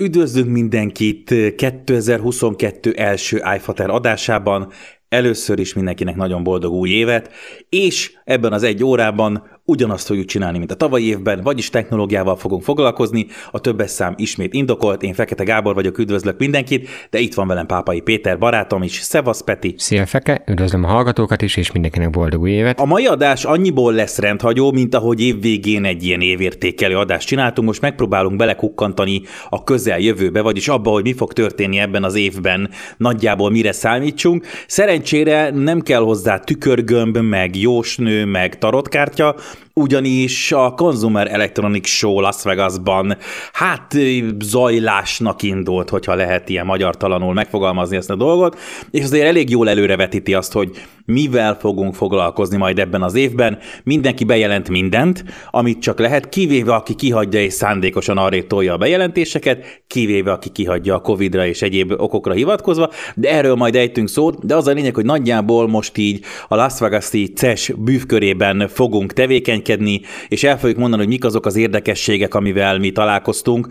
Üdvözlünk mindenkit 2022 első iFater adásában. Először is mindenkinek nagyon boldog új évet, és ebben az egy órában ugyanazt fogjuk csinálni, mint a tavalyi évben, vagyis technológiával fogunk foglalkozni. A többes szám ismét indokolt, én Fekete Gábor vagyok, üdvözlök mindenkit, de itt van velem Pápai Péter barátom is. Szevasz Peti! Szia Feke, üdvözlöm a hallgatókat is, és mindenkinek boldog új évet! A mai adás annyiból lesz rendhagyó, mint ahogy évvégén egy ilyen évértékelő adást csináltunk, most megpróbálunk belekukkantani a közeljövőbe, vagyis abba, hogy mi fog történni ebben az évben, nagyjából mire számítsunk. Szerencsére nem kell hozzá tükörgömb, meg jósnő, meg tarotkártya, ugyanis a Consumer Electronics Show Las Vegasban hát zajlásnak indult, hogyha lehet ilyen magyartalanul megfogalmazni ezt a dolgot, és azért elég jól előrevetíti azt, hogy mivel fogunk foglalkozni majd ebben az évben. Mindenki bejelent mindent, amit csak lehet, kivéve aki kihagyja és szándékosan arra tolja a bejelentéseket, kivéve aki kihagyja a Covid-ra és egyéb okokra hivatkozva, de erről majd ejtünk szót, de az a lényeg, hogy nagyjából most így a Las Vegas-i CES bűvkörében fogunk tevékenykedni, és el fogjuk mondani, hogy mik azok az érdekességek, amivel mi találkoztunk.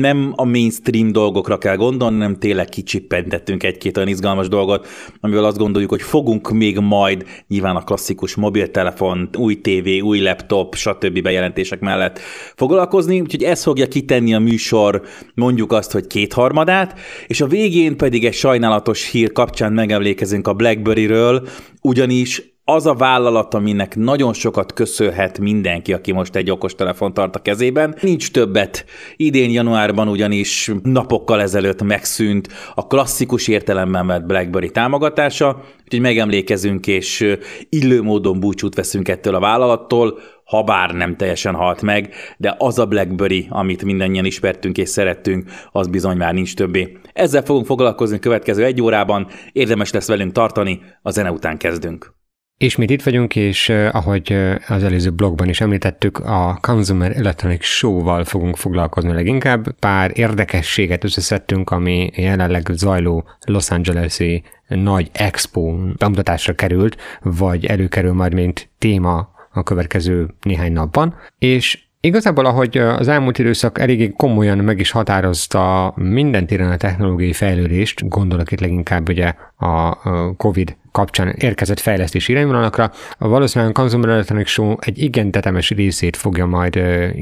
Nem a mainstream dolgokra kell gondolni, nem tényleg kicsippentettünk egy-két olyan izgalmas dolgot, amivel azt gondoljuk, hogy fogunk még majd nyilván a klasszikus mobiltelefon, új tévé, új laptop, stb. bejelentések mellett foglalkozni, úgyhogy ez fogja kitenni a műsor mondjuk azt, hogy kétharmadát, és a végén pedig egy sajnálatos hír kapcsán megemlékezünk a BlackBerry-ről, ugyanis az a vállalat, aminek nagyon sokat köszönhet mindenki, aki most egy okostelefon tart a kezében. Nincs többet. Idén januárban ugyanis napokkal ezelőtt megszűnt a klasszikus értelemben vett BlackBerry támogatása, úgyhogy megemlékezünk és illő módon búcsút veszünk ettől a vállalattól, ha bár nem teljesen halt meg, de az a BlackBerry, amit mindannyian ismertünk és szerettünk, az bizony már nincs többé. Ezzel fogunk foglalkozni a következő egy órában, érdemes lesz velünk tartani, a zene után kezdünk. Ismét itt vagyunk, és ahogy az előző blogban is említettük, a Consumer Electronic Show-val fogunk foglalkozni leginkább. Pár érdekességet összeszedtünk, ami jelenleg zajló Los Angeles-i nagy expo bemutatásra került, vagy előkerül majd, mint téma a következő néhány napban, és Igazából, ahogy az elmúlt időszak eléggé komolyan meg is határozta minden téren a technológiai fejlődést, gondolok itt leginkább ugye a COVID kapcsán érkezett fejlesztési irányvonalakra, valószínűleg a Consumer Electronics Show egy igen tetemes részét fogja majd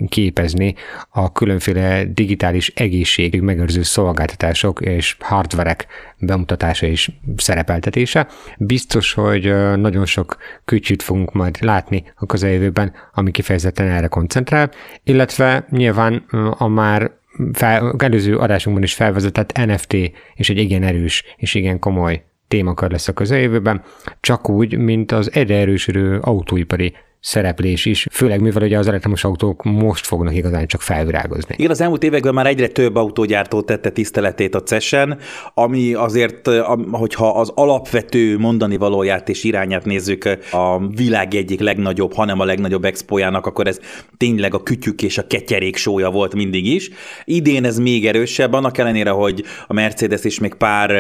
képezni a különféle digitális egészség megőrző szolgáltatások és hardverek bemutatása és szerepeltetése. Biztos, hogy nagyon sok kütyűt fogunk majd látni a közeljövőben, ami kifejezetten erre koncentrál, illetve nyilván a már fel, előző adásunkban is felvezetett NFT és egy igen erős és igen komoly témakör lesz a közeljövőben, csak úgy, mint az egyre erősödő autóipari szereplés is, főleg mivel ugye az elektromos autók most fognak igazán csak felvirágozni. Igen, az elmúlt években már egyre több autógyártó tette tiszteletét a CES-en, ami azért, hogyha az alapvető mondani valóját és irányát nézzük a világ egyik legnagyobb, hanem a legnagyobb expójának, akkor ez tényleg a kütyük és a ketyerék sója volt mindig is. Idén ez még erősebb, annak ellenére, hogy a Mercedes és még pár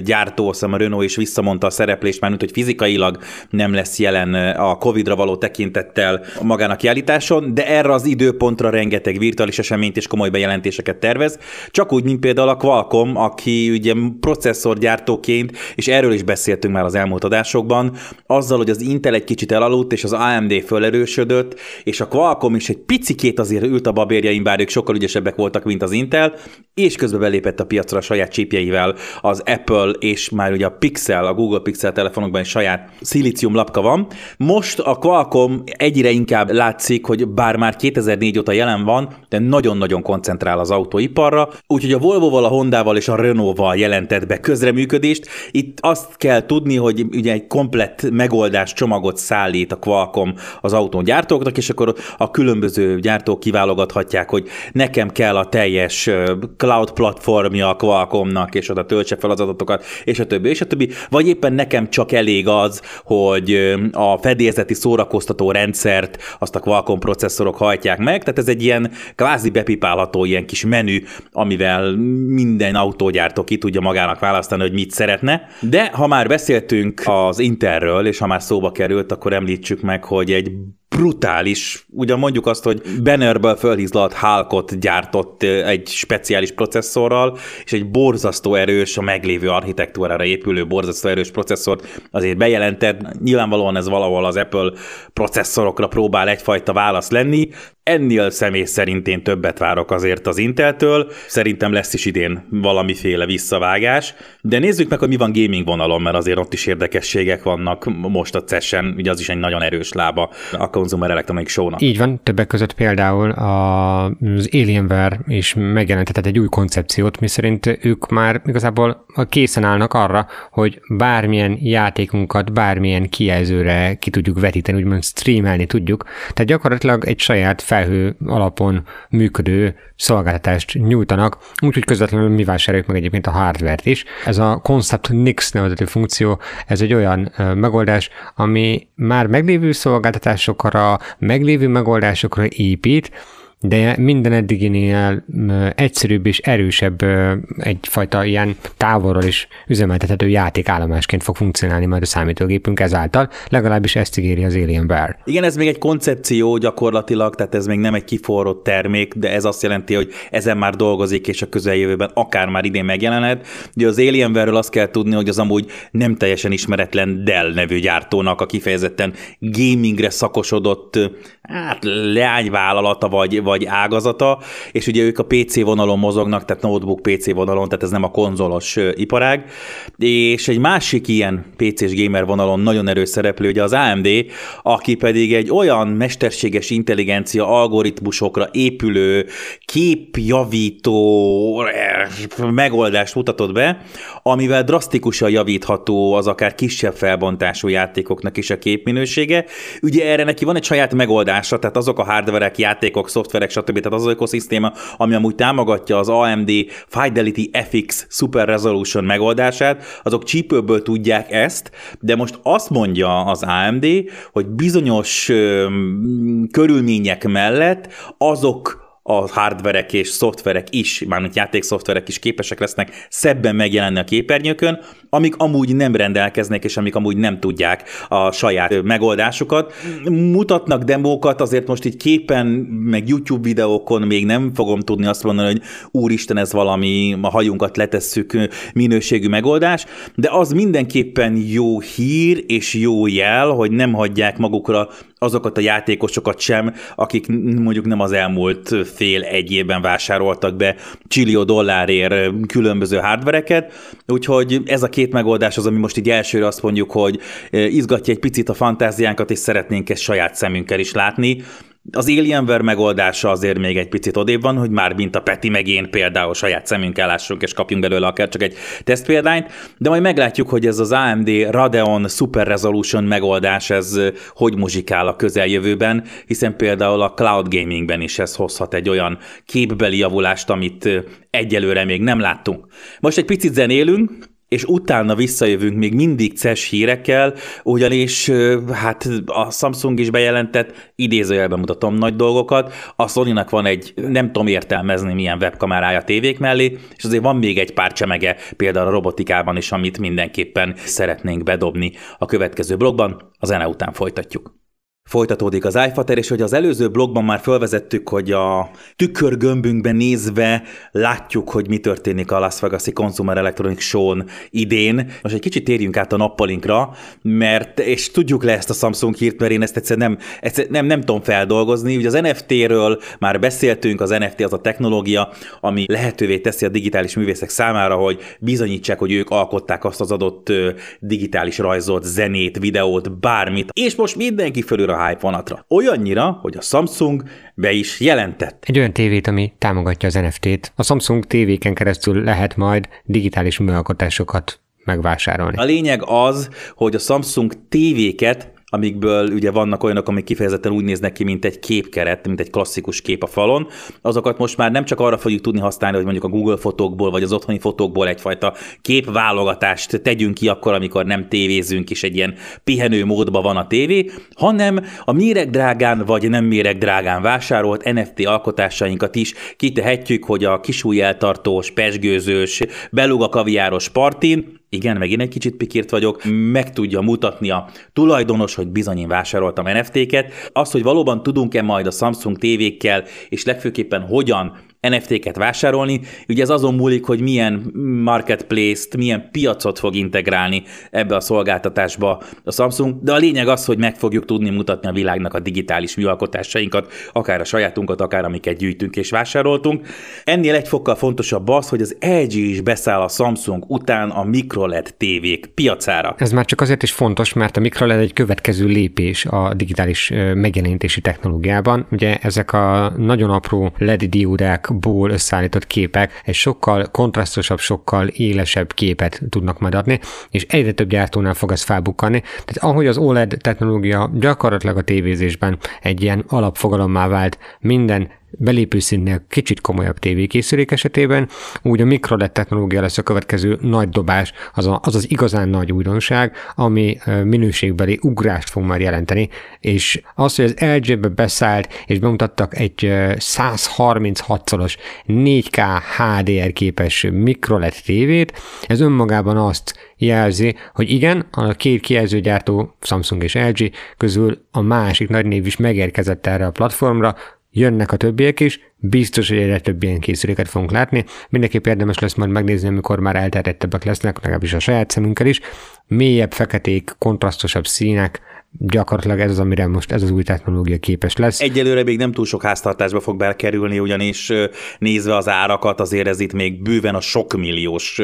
gyártó, a Renault is visszamondta a szereplést, már mint hogy fizikailag nem lesz jelen a Covid-ra való tekintet tekintettel magán a kiállításon, de erre az időpontra rengeteg virtuális eseményt és komoly bejelentéseket tervez. Csak úgy, mint például a Qualcomm, aki ugye processzorgyártóként, és erről is beszéltünk már az elmúlt adásokban, azzal, hogy az Intel egy kicsit elaludt, és az AMD fölerősödött, és a Qualcomm is egy picikét azért ült a babérjaim, bár ők sokkal ügyesebbek voltak, mint az Intel, és közben belépett a piacra a saját csípjeivel az Apple, és már ugye a Pixel, a Google Pixel telefonokban is saját szilícium lapka van. Most a Qualcomm egyre inkább látszik, hogy bár már 2004 óta jelen van, de nagyon-nagyon koncentrál az autóiparra, úgyhogy a Volvo-val, a Honda-val és a Renault-val jelentett be közreműködést. Itt azt kell tudni, hogy ugye egy komplett megoldás csomagot szállít a Qualcomm az autógyártóknak, és akkor a különböző gyártók kiválogathatják, hogy nekem kell a teljes cloud platformja a Qualcommnak, és oda töltse fel az adatokat, és a többi, és a többi, vagy éppen nekem csak elég az, hogy a fedélzeti szórakoztató rendszert azt a Qualcomm processzorok hajtják meg, tehát ez egy ilyen kvázi bepipálható ilyen kis menü, amivel minden autógyártó ki tudja magának választani, hogy mit szeretne. De ha már beszéltünk az Interről, és ha már szóba került, akkor említsük meg, hogy egy brutális. Ugyan mondjuk azt, hogy Bannerből fölhízlalt Hulkot gyártott egy speciális processzorral, és egy borzasztó erős, a meglévő architektúrára épülő borzasztó erős processzort azért bejelentett. Nyilvánvalóan ez valahol az Apple processzorokra próbál egyfajta válasz lenni. Ennél személy szerint én többet várok azért az Inteltől. Szerintem lesz is idén valamiféle visszavágás. De nézzük meg, hogy mi van gaming vonalon, mert azért ott is érdekességek vannak most a CES-en, ugye az is egy nagyon erős lába a Consumer Electronics Show-nak. Így van, többek között például az Alienware is megjelentetett egy új koncepciót, miszerint ők már igazából készen állnak arra, hogy bármilyen játékunkat bármilyen kijelzőre ki tudjuk vetíteni, úgymond streamelni tudjuk. Tehát gyakorlatilag egy saját felhő alapon működő szolgáltatást nyújtanak, úgyhogy közvetlenül mi vásároljuk meg egyébként a hardware-t is. Ez a Concept Nix nevezetű funkció, ez egy olyan megoldás, ami már meglévő szolgáltatásokra, meglévő megoldásokra épít, de minden eddiginél egyszerűbb és erősebb egyfajta ilyen távolról is üzemeltethető játékállomásként fog funkcionálni majd a számítógépünk ezáltal, legalábbis ezt ígéri az Alienware. Igen, ez még egy koncepció gyakorlatilag, tehát ez még nem egy kiforrott termék, de ez azt jelenti, hogy ezen már dolgozik, és a közeljövőben akár már idén megjelenhet. Ugye az Alienware-ről azt kell tudni, hogy az amúgy nem teljesen ismeretlen Dell nevű gyártónak a kifejezetten gamingre szakosodott hát leányvállalata vagy, vagy ágazata, és ugye ők a PC vonalon mozognak, tehát notebook PC vonalon, tehát ez nem a konzolos iparág, és egy másik ilyen PC-s gamer vonalon nagyon erős szereplő, ugye az AMD, aki pedig egy olyan mesterséges intelligencia algoritmusokra épülő képjavító megoldást mutatott be, amivel drasztikusan javítható az akár kisebb felbontású játékoknak is a képminősége. Ugye erre neki van egy saját megoldása, tehát azok a hardverek, játékok, szoftverek, stb. Tehát az ökoszisztéma, ami amúgy támogatja az AMD Fidelity FX Super Resolution megoldását, azok csípőből tudják ezt, de most azt mondja az AMD, hogy bizonyos ö, körülmények mellett azok a hardverek és szoftverek is, mármint játékszoftverek is képesek lesznek szebben megjelenni a képernyőkön, amik amúgy nem rendelkeznek, és amik amúgy nem tudják a saját megoldásukat. Mutatnak demókat, azért most így képen, meg YouTube videókon még nem fogom tudni azt mondani, hogy úristen, ez valami, a hajunkat letesszük minőségű megoldás, de az mindenképpen jó hír és jó jel, hogy nem hagyják magukra azokat a játékosokat sem, akik mondjuk nem az elmúlt fél egy évben vásároltak be csillió dollárért különböző hardvereket, úgyhogy ez a két megoldás az, ami most így elsőre azt mondjuk, hogy izgatja egy picit a fantáziánkat, és szeretnénk ezt saját szemünkkel is látni. Az Alienware megoldása azért még egy picit odébb van, hogy már mint a Peti meg én például saját szemünkkel lássunk és kapjunk belőle akár csak egy tesztpéldányt, de majd meglátjuk, hogy ez az AMD Radeon Super Resolution megoldás, ez hogy muzsikál a közeljövőben, hiszen például a cloud gamingben is ez hozhat egy olyan képbeli javulást, amit egyelőre még nem láttunk. Most egy picit zenélünk, és utána visszajövünk még mindig CES hírekkel, ugyanis hát a Samsung is bejelentett, idézőjelben mutatom nagy dolgokat, a sony van egy, nem tudom értelmezni milyen webkamerája tévék mellé, és azért van még egy pár csemege, például a robotikában is, amit mindenképpen szeretnénk bedobni a következő blogban, a zene után folytatjuk. Folytatódik az iFater, és hogy az előző blogban már felvezettük, hogy a tükörgömbünkben nézve látjuk, hogy mi történik a Las Vegas-i Consumer Electronics Show-n idén. Most egy kicsit térjünk át a nappalinkra, mert, és tudjuk le ezt a Samsung hírt, mert én ezt egyszer nem, egyszer nem, nem tudom feldolgozni. Ugye az NFT-ről már beszéltünk, az NFT az a technológia, ami lehetővé teszi a digitális művészek számára, hogy bizonyítsák, hogy ők alkották azt az adott digitális rajzot, zenét, videót, bármit. És most mindenki fölül hype vonatra. Olyannyira, hogy a Samsung be is jelentett. Egy olyan tévét, ami támogatja az NFT-t. A Samsung tévéken keresztül lehet majd digitális műalkotásokat megvásárolni. A lényeg az, hogy a Samsung tévéket amikből ugye vannak olyanok, amik kifejezetten úgy néznek ki, mint egy képkeret, mint egy klasszikus kép a falon, azokat most már nem csak arra fogjuk tudni használni, hogy mondjuk a Google fotókból vagy az otthoni fotókból egyfajta képválogatást tegyünk ki akkor, amikor nem tévézünk, és egy ilyen pihenő módban van a tévé, hanem a méregdrágán vagy nem méregdrágán vásárolt NFT alkotásainkat is kitehetjük, hogy a kisújjeltartós, pesgőzős, beluga kaviáros partin igen, megint egy kicsit pikírt vagyok, meg tudja mutatni a tulajdonos, hogy bizony én vásároltam NFT-ket. Az, hogy valóban tudunk-e majd a Samsung tévékkel, és legfőképpen hogyan NFT-ket vásárolni. Ugye ez azon múlik, hogy milyen marketplace-t, milyen piacot fog integrálni ebbe a szolgáltatásba a Samsung, de a lényeg az, hogy meg fogjuk tudni mutatni a világnak a digitális műalkotásainkat, akár a sajátunkat, akár amiket gyűjtünk és vásároltunk. Ennél egy fokkal fontosabb az, hogy az LG is beszáll a Samsung után a MicroLED tévék piacára. Ez már csak azért is fontos, mert a MicroLED egy következő lépés a digitális megjelenítési technológiában. Ugye ezek a nagyon apró LED diódák ból összeállított képek egy sokkal kontrasztosabb, sokkal élesebb képet tudnak majd adni, és egyre több gyártónál fog ez felbukkani. Tehát ahogy az OLED technológia gyakorlatilag a tévézésben egy ilyen alapfogalommá vált minden belépő szintnél kicsit komolyabb tévékészülék esetében, úgy a mikroLED technológia lesz a következő nagy dobás, az, a, az az igazán nagy újdonság, ami minőségbeli ugrást fog már jelenteni, és az, hogy az LG-be beszállt, és bemutattak egy 136 szoros 4K HDR képes mikroLED tévét, ez önmagában azt jelzi, hogy igen, a két kijelzőgyártó, Samsung és LG közül a másik nagy név is megérkezett erre a platformra, jönnek a többiek is, biztos, hogy egyre több ilyen készüléket fogunk látni. Mindenképp érdemes lesz majd megnézni, amikor már elterjedtebbek lesznek, legalábbis a saját szemünkkel is. Mélyebb feketék, kontrasztosabb színek, gyakorlatilag ez az, amire most ez az új technológia képes lesz. Egyelőre még nem túl sok háztartásba fog belkerülni, ugyanis nézve az árakat, azért ez itt még bőven a sok milliós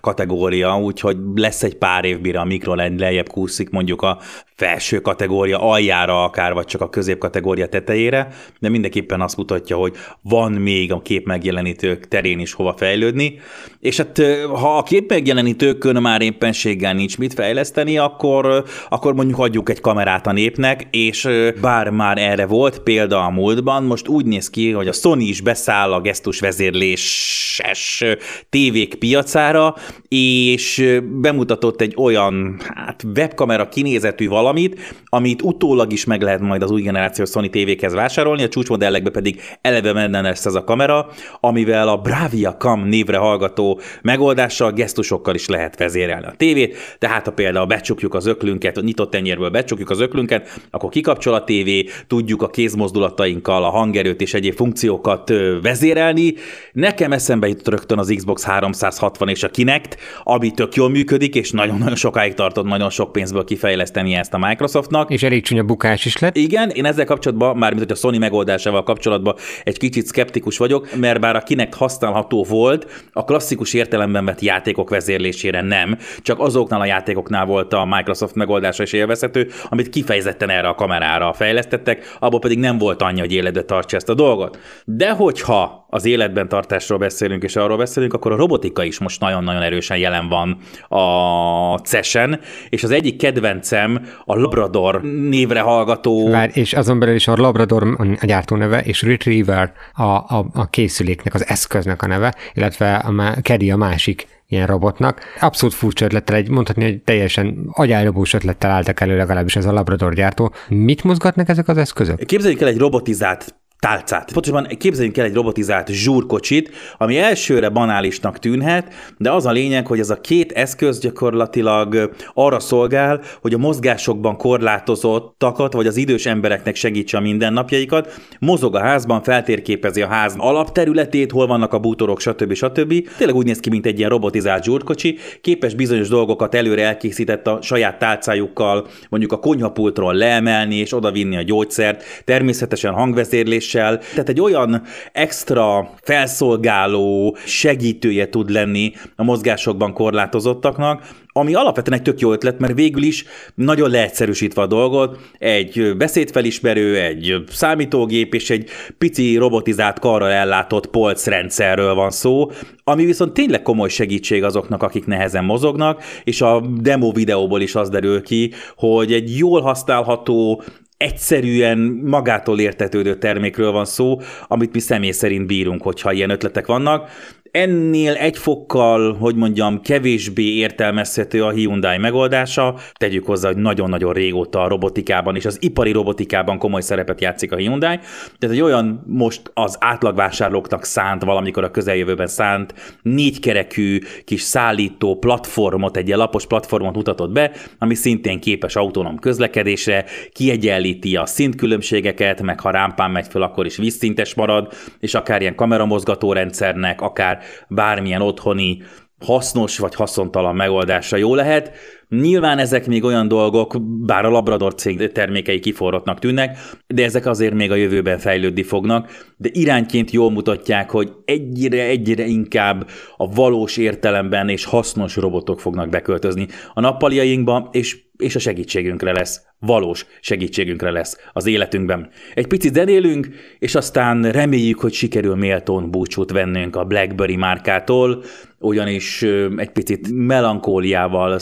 kategória, úgyhogy lesz egy pár év, mire a mikroLED lejjebb kúszik mondjuk a felső kategória aljára akár, vagy csak a középkategória tetejére, de mindenképpen azt mutatja, hogy van még a kép megjelenítők terén is hova fejlődni, és hát ha a kép megjelenítőkön már éppenséggel nincs mit fejleszteni, akkor, akkor mondjuk adjuk egy kamerát a népnek, és bár már erre volt példa a múltban, most úgy néz ki, hogy a Sony is beszáll a gesztus vezérléses tévék piacára, és bemutatott egy olyan hát webkamera kinézetű valamit, amit utólag is meg lehet majd az új generációs Sony tévékhez vásárolni, a csúcsmodellekbe pedig eleve menne lesz ez a kamera, amivel a Bravia Cam névre hallgató megoldással, gesztusokkal is lehet vezérelni a tévét, tehát ha például becsukjuk az öklünket, nyitott tenyérből becsukjuk az öklünket, akkor kikapcsol a tévé, tudjuk a kézmozdulatainkkal a hangerőt és egyéb funkciókat vezérelni. Nekem eszembe jutott rögtön az Xbox 360 és a Kinect, ami tök jól működik, és nagyon-nagyon sokáig tartott nagyon sok pénzből kifejleszteni ezt a Microsoftnak. És elég csúnya bukás is lett. Igen, én ezzel kapcsolatban, mármint hogy a Sony megoldásával kapcsolatban egy kicsit skeptikus vagyok, mert bár a Kinect használható volt, a klasszikus értelemben vett játékok vezérlésére nem, csak azoknál a játékoknál volt a Microsoft megoldása is élvezhető, amit kifejezetten erre a kamerára fejlesztettek, abból pedig nem volt annyi, hogy életbe tartsa ezt a dolgot. De hogyha az életben tartásról beszélünk, és arról beszélünk, akkor a robotika is most nagyon-nagyon erősen jelen van a CES-en, és az egyik kedvencem a Labrador névre hallgató. Vár, és azon belül is a Labrador a gyártó neve, és Retriever a, a, a készüléknek, az eszköznek a neve, illetve a Kedi a másik ilyen robotnak. Abszolút furcsa ötlettel, egy, mondhatni, hogy teljesen agyállobós ötlettel álltak elő legalábbis ez a Labrador gyártó. Mit mozgatnak ezek az eszközök? Képzeljük el egy robotizált tálcát. Pontosabban képzeljünk el egy robotizált zsúrkocsit, ami elsőre banálisnak tűnhet, de az a lényeg, hogy ez a két eszköz gyakorlatilag arra szolgál, hogy a mozgásokban korlátozottakat, vagy az idős embereknek segítse a mindennapjaikat, mozog a házban, feltérképezi a ház alapterületét, hol vannak a bútorok, stb. stb. Tényleg úgy néz ki, mint egy ilyen robotizált zsúrkocsi, képes bizonyos dolgokat előre elkészített a saját tálcájukkal, mondjuk a konyhapultról leemelni és odavinni a gyógyszert, természetesen hangvezérlés segítéssel, tehát egy olyan extra felszolgáló segítője tud lenni a mozgásokban korlátozottaknak, ami alapvetően egy tök jó ötlet, mert végül is nagyon leegyszerűsítve a dolgot, egy beszédfelismerő, egy számítógép és egy pici robotizált karral ellátott polcrendszerről van szó, ami viszont tényleg komoly segítség azoknak, akik nehezen mozognak, és a demo videóból is az derül ki, hogy egy jól használható, egyszerűen magától értetődő termékről van szó, amit mi személy szerint bírunk, hogyha ilyen ötletek vannak. Ennél egy fokkal, hogy mondjam, kevésbé értelmezhető a Hyundai megoldása. Tegyük hozzá, hogy nagyon-nagyon régóta a robotikában és az ipari robotikában komoly szerepet játszik a Hyundai. Tehát egy olyan most az átlagvásárlóknak szánt, valamikor a közeljövőben szánt, négykerekű kis szállító platformot, egy ilyen lapos platformot mutatott be, ami szintén képes autonóm közlekedésre, kiegyenlíti a szintkülönbségeket, meg ha rámpán megy föl, akkor is vízszintes marad, és akár ilyen kameramozgatórendszernek, akár bármilyen otthoni hasznos vagy haszontalan megoldása jó lehet. Nyilván ezek még olyan dolgok, bár a Labrador cég termékei kiforrottnak tűnnek, de ezek azért még a jövőben fejlődni fognak, de irányként jól mutatják, hogy egyre, egyre inkább a valós értelemben és hasznos robotok fognak beköltözni a nappaliainkba, és és a segítségünkre lesz, valós segítségünkre lesz az életünkben. Egy picit zenélünk, és aztán reméljük, hogy sikerül méltón búcsút vennünk a BlackBerry márkától, ugyanis egy picit melankóliával,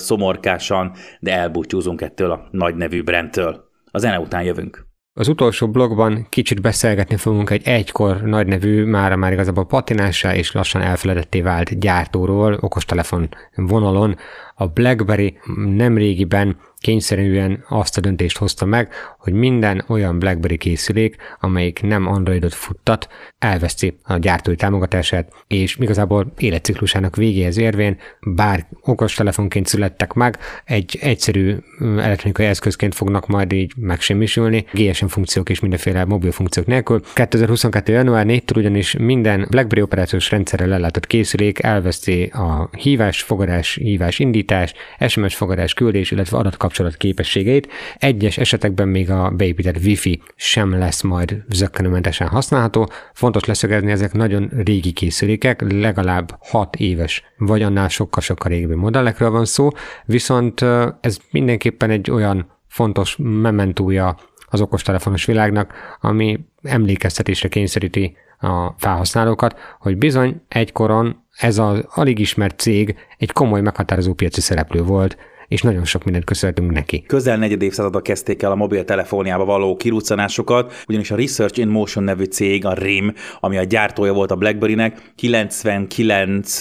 szomorkásan, de elbúcsúzunk ettől a nagy nevű brandtől. A zene után jövünk. Az utolsó blogban kicsit beszélgetni fogunk egy egykor nagynevű, már már igazából patinássá és lassan elfeledetté vált gyártóról, okostelefon vonalon. A BlackBerry nemrégiben kényszerűen azt a döntést hozta meg, hogy minden olyan BlackBerry készülék, amelyik nem Androidot futtat, elveszti a gyártói támogatását, és igazából életciklusának végéhez érvén, bár okostelefonként születtek meg, egy egyszerű elektronikai eszközként fognak majd így megsemmisülni, GSM funkciók és mindenféle mobil funkciók nélkül. 2022. január 4-től ugyanis minden BlackBerry operációs rendszerrel ellátott készülék elveszti a hívás, fogadás, hívás indítás, SMS fogadás, küldés, illetve adatkapcsolat képességeit. Egyes esetekben még a beépített Wi-Fi sem lesz majd zökkenőmentesen használható. Fontos leszögezni, ezek nagyon régi készülékek, legalább 6 éves, vagy annál sokkal-sokkal régebbi modellekről van szó, viszont ez mindenképpen egy olyan fontos mementója az okostelefonos világnak, ami emlékeztetésre kényszeríti a felhasználókat, hogy bizony egykoron ez az alig ismert cég egy komoly meghatározó piaci szereplő volt, és nagyon sok mindent köszönhetünk neki. Közel negyed évszázada kezdték el a mobiltelefóniába való kiruccanásokat, ugyanis a Research in Motion nevű cég, a RIM, ami a gyártója volt a BlackBerry-nek, 99.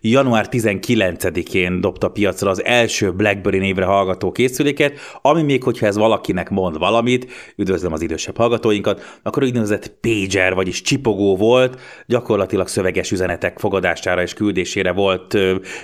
január 19-én dobta piacra az első BlackBerry névre hallgató készüléket, ami még, hogyha ez valakinek mond valamit, üdvözlöm az idősebb hallgatóinkat, akkor úgynevezett pager, vagyis csipogó volt, gyakorlatilag szöveges üzenetek fogadására és küldésére volt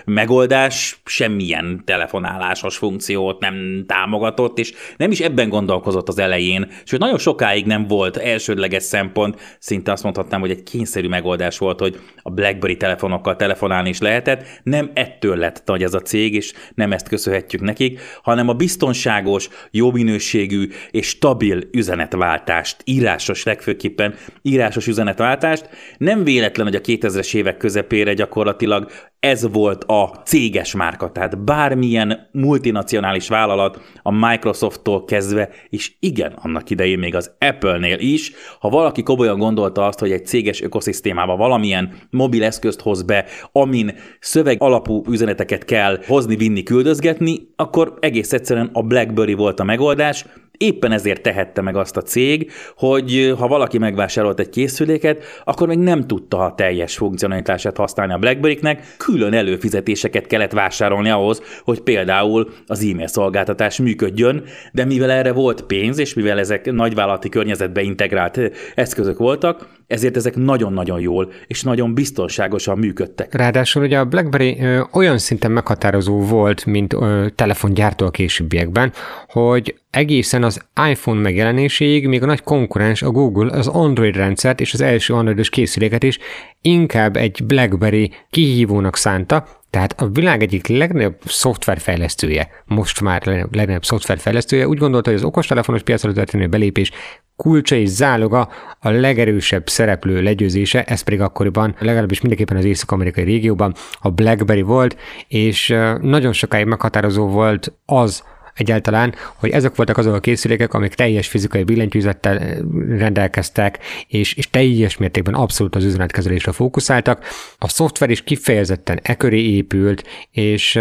megoldás, semmilyen telefonál állásos funkciót nem támogatott, és nem is ebben gondolkozott az elején, sőt nagyon sokáig nem volt elsődleges szempont, szinte azt mondhatnám, hogy egy kényszerű megoldás volt, hogy a BlackBerry telefonokkal telefonálni is lehetett, nem ettől lett nagy ez a cég, és nem ezt köszönhetjük nekik, hanem a biztonságos, jó minőségű és stabil üzenetváltást, írásos legfőképpen írásos üzenetváltást. Nem véletlen, hogy a 2000-es évek közepére gyakorlatilag ez volt a céges márka, tehát bármilyen multinacionális vállalat, a Microsofttól kezdve, és igen, annak idején még az Apple-nél is, ha valaki komolyan gondolta azt, hogy egy céges ökoszisztémába valamilyen mobil eszközt hoz be, amin szöveg alapú üzeneteket kell hozni, vinni, küldözgetni, akkor egész egyszerűen a BlackBerry volt a megoldás, Éppen ezért tehette meg azt a cég, hogy ha valaki megvásárolt egy készüléket, akkor még nem tudta a teljes funkcionalitását használni a BlackBerry-nek, külön előfizetéseket kellett vásárolni ahhoz, hogy például az e-mail szolgáltatás működjön, de mivel erre volt pénz, és mivel ezek nagyvállalati környezetbe integrált eszközök voltak, ezért ezek nagyon-nagyon jól és nagyon biztonságosan működtek. Ráadásul ugye a BlackBerry ö, olyan szinten meghatározó volt, mint ö, telefongyártó a későbbiekben, hogy egészen az iPhone megjelenéséig még a nagy konkurens a Google az Android rendszert és az első Androidos készüléket is inkább egy BlackBerry kihívónak szánta, tehát a világ egyik legnagyobb szoftverfejlesztője, most már legnagyobb szoftverfejlesztője úgy gondolta, hogy az okostelefonos piacra történő belépés kulcsa és záloga a legerősebb szereplő legyőzése, ez pedig akkoriban, legalábbis mindenképpen az észak-amerikai régióban a BlackBerry volt, és nagyon sokáig meghatározó volt az, egyáltalán, hogy ezek voltak azok a készülékek, amik teljes fizikai billentyűzettel rendelkeztek, és, és teljes mértékben abszolút az üzenetkezelésre fókuszáltak. A szoftver is kifejezetten e köré épült, és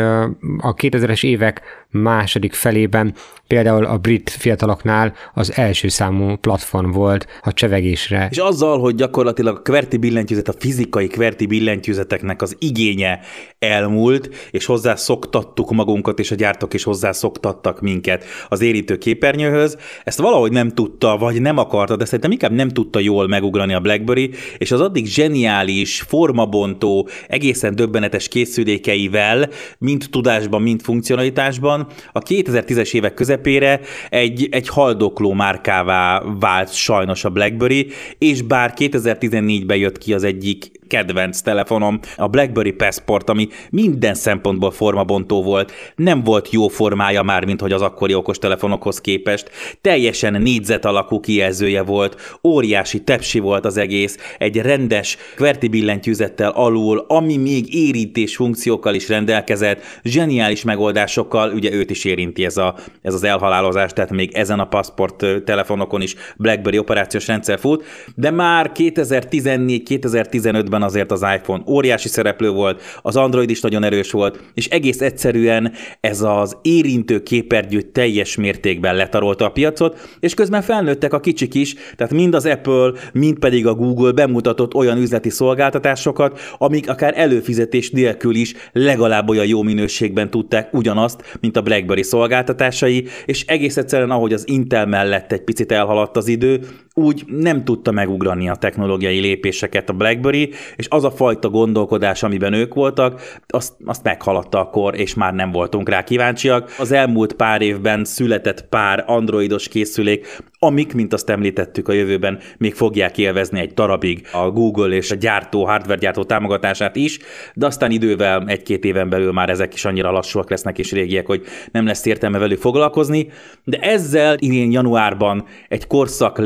a 2000-es évek második felében például a brit fiataloknál az első számú platform volt a csevegésre. És azzal, hogy gyakorlatilag a kverti billentyűzet, a fizikai kverti billentyűzeteknek az igénye elmúlt, és hozzá szoktattuk magunkat, és a gyártók is hozzá szoktattak minket az érítő képernyőhöz, ezt valahogy nem tudta, vagy nem akarta, de szerintem inkább nem tudta jól megugrani a BlackBerry, és az addig zseniális, formabontó, egészen döbbenetes készülékeivel, mind tudásban, mind funkcionalitásban, a 2010-es évek közepére egy, egy haldokló márkává vált sajnos a BlackBerry, és bár 2014-ben jött ki az egyik kedvenc telefonom, a BlackBerry Passport, ami minden szempontból formabontó volt, nem volt jó formája már, mint hogy az akkori okostelefonokhoz képest, teljesen négyzet alakú kijelzője volt, óriási tepsi volt az egész, egy rendes kverti billentyűzettel alul, ami még érintés funkciókkal is rendelkezett, zseniális megoldásokkal, ugye őt is érinti ez, a, ez az elhalálozás, tehát még ezen a Passport telefonokon is BlackBerry operációs rendszer fut, de már 2014-2015-ben esetben azért az iPhone óriási szereplő volt, az Android is nagyon erős volt, és egész egyszerűen ez az érintő képernyő teljes mértékben letarolta a piacot, és közben felnőttek a kicsik is, tehát mind az Apple, mind pedig a Google bemutatott olyan üzleti szolgáltatásokat, amik akár előfizetés nélkül is legalább olyan jó minőségben tudták ugyanazt, mint a BlackBerry szolgáltatásai, és egész egyszerűen, ahogy az Intel mellett egy picit elhaladt az idő, úgy nem tudta megugrani a technológiai lépéseket a BlackBerry, és az a fajta gondolkodás, amiben ők voltak, azt, azt meghaladta a kor, és már nem voltunk rá kíváncsiak. Az elmúlt pár évben született pár androidos készülék, amik, mint azt említettük a jövőben, még fogják élvezni egy darabig a Google és a gyártó, hardware gyártó támogatását is, de aztán idővel, egy-két éven belül már ezek is annyira lassúak lesznek és régiek, hogy nem lesz értelme velük foglalkozni, de ezzel idén januárban egy korszak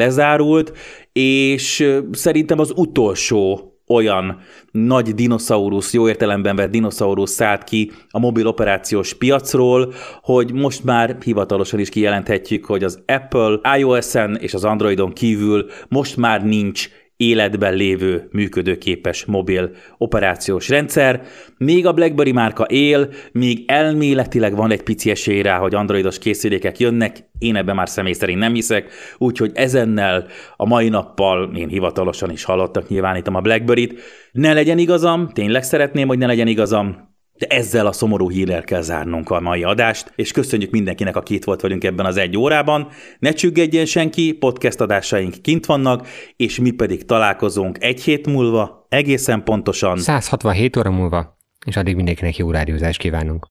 lezárult, és szerintem az utolsó olyan nagy dinoszaurusz, jó értelemben vett dinoszaurusz szállt ki a mobil operációs piacról, hogy most már hivatalosan is kijelenthetjük, hogy az Apple iOS-en és az Androidon kívül most már nincs életben lévő működőképes mobil operációs rendszer. Még a BlackBerry márka él, még elméletileg van egy pici esély rá, hogy androidos készülékek jönnek, én ebben már személy szerint nem hiszek, úgyhogy ezennel a mai nappal én hivatalosan is hallottak nyilvánítom a BlackBerry-t. Ne legyen igazam, tényleg szeretném, hogy ne legyen igazam, de ezzel a szomorú hírrel kell zárnunk a mai adást, és köszönjük mindenkinek, aki itt volt velünk ebben az egy órában. Ne csüggedjen senki, podcast adásaink kint vannak, és mi pedig találkozunk egy hét múlva, egészen pontosan. 167 óra múlva, és addig mindenkinek jó rádiózást kívánunk.